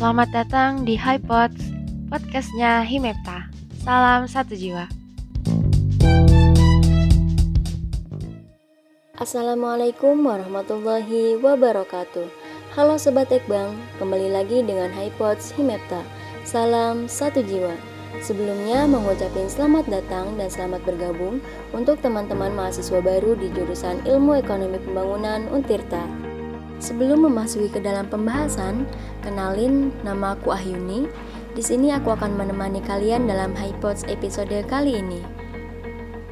Selamat datang di HiPods, podcastnya Himepta. Salam satu jiwa. Assalamualaikum warahmatullahi wabarakatuh. Halo Sobat Ekbang, kembali lagi dengan HiPods Himepta. Salam satu jiwa. Sebelumnya mengucapkan selamat datang dan selamat bergabung untuk teman-teman mahasiswa baru di jurusan Ilmu Ekonomi Pembangunan Untirta. Sebelum memasuki ke dalam pembahasan, kenalin nama aku Ahyuni. Di sini aku akan menemani kalian dalam HiPods episode kali ini.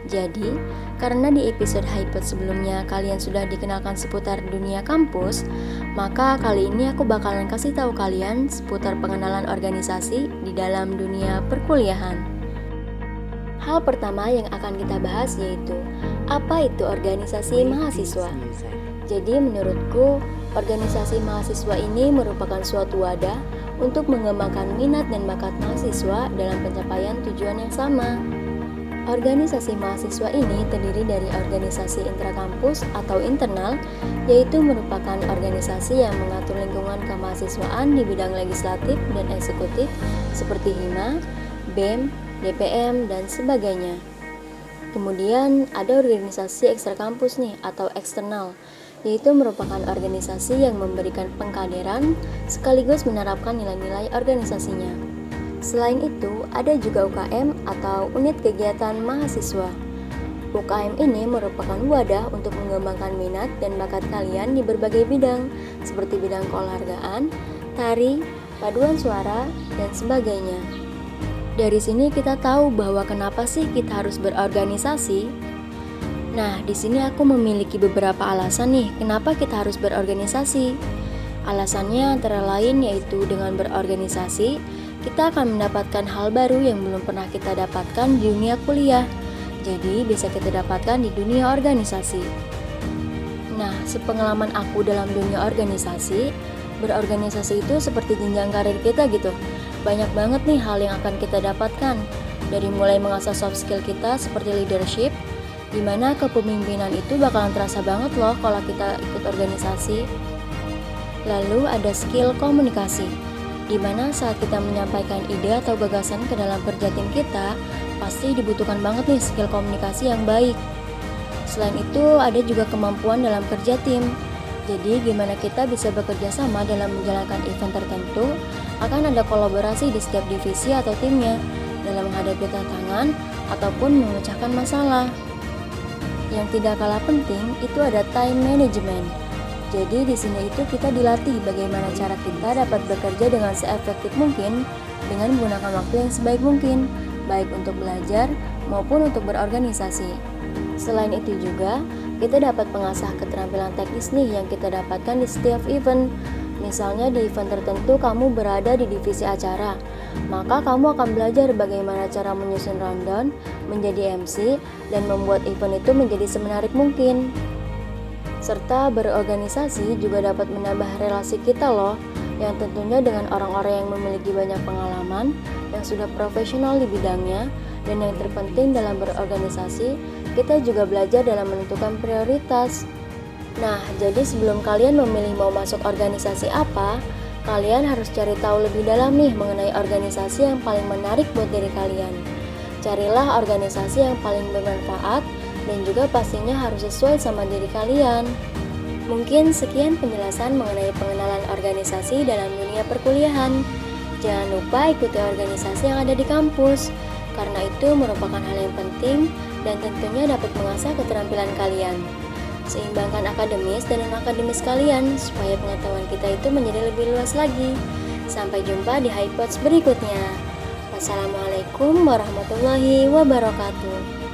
Jadi, karena di episode HiPods sebelumnya kalian sudah dikenalkan seputar dunia kampus, maka kali ini aku bakalan kasih tahu kalian seputar pengenalan organisasi di dalam dunia perkuliahan. Hal pertama yang akan kita bahas yaitu apa itu organisasi mahasiswa. Jadi menurutku, organisasi mahasiswa ini merupakan suatu wadah untuk mengembangkan minat dan bakat mahasiswa dalam pencapaian tujuan yang sama. Organisasi mahasiswa ini terdiri dari organisasi intrakampus atau internal, yaitu merupakan organisasi yang mengatur lingkungan kemahasiswaan di bidang legislatif dan eksekutif seperti HIMA, BEM, DPM, dan sebagainya. Kemudian ada organisasi ekstrakampus nih atau eksternal, yaitu merupakan organisasi yang memberikan pengkaderan sekaligus menerapkan nilai-nilai organisasinya. Selain itu, ada juga UKM atau Unit Kegiatan Mahasiswa. UKM ini merupakan wadah untuk mengembangkan minat dan bakat kalian di berbagai bidang, seperti bidang keolahragaan, tari, paduan suara, dan sebagainya. Dari sini kita tahu bahwa kenapa sih kita harus berorganisasi Nah, di sini aku memiliki beberapa alasan nih kenapa kita harus berorganisasi. Alasannya antara lain yaitu dengan berorganisasi, kita akan mendapatkan hal baru yang belum pernah kita dapatkan di dunia kuliah. Jadi, bisa kita dapatkan di dunia organisasi. Nah, sepengalaman aku dalam dunia organisasi, berorganisasi itu seperti jenjang karir kita gitu. Banyak banget nih hal yang akan kita dapatkan. Dari mulai mengasah soft skill kita seperti leadership, di mana kepemimpinan itu bakalan terasa banget loh kalau kita ikut organisasi. Lalu ada skill komunikasi, di mana saat kita menyampaikan ide atau gagasan ke dalam kerja tim kita, pasti dibutuhkan banget nih skill komunikasi yang baik. Selain itu, ada juga kemampuan dalam kerja tim. Jadi, gimana kita bisa bekerja sama dalam menjalankan event tertentu, akan ada kolaborasi di setiap divisi atau timnya dalam menghadapi tantangan ataupun memecahkan masalah. Yang tidak kalah penting itu ada time management. Jadi di sini itu kita dilatih bagaimana cara kita dapat bekerja dengan seefektif mungkin dengan menggunakan waktu yang sebaik mungkin, baik untuk belajar maupun untuk berorganisasi. Selain itu juga, kita dapat mengasah keterampilan teknis nih yang kita dapatkan di setiap event. Misalnya di event tertentu kamu berada di divisi acara, maka kamu akan belajar bagaimana cara menyusun rundown, menjadi MC, dan membuat event itu menjadi semenarik mungkin. Serta berorganisasi juga dapat menambah relasi kita loh, yang tentunya dengan orang-orang yang memiliki banyak pengalaman, yang sudah profesional di bidangnya, dan yang terpenting dalam berorganisasi, kita juga belajar dalam menentukan prioritas. Nah, jadi sebelum kalian memilih mau masuk organisasi apa, Kalian harus cari tahu lebih dalam nih mengenai organisasi yang paling menarik buat diri kalian. Carilah organisasi yang paling bermanfaat dan juga pastinya harus sesuai sama diri kalian. Mungkin sekian penjelasan mengenai pengenalan organisasi dalam dunia perkuliahan. Jangan lupa ikuti organisasi yang ada di kampus, karena itu merupakan hal yang penting dan tentunya dapat mengasah keterampilan kalian. Seimbangkan akademis dan non-akademis kalian supaya pengetahuan kita itu menjadi lebih luas lagi. Sampai jumpa di HiPods berikutnya. Wassalamualaikum warahmatullahi wabarakatuh.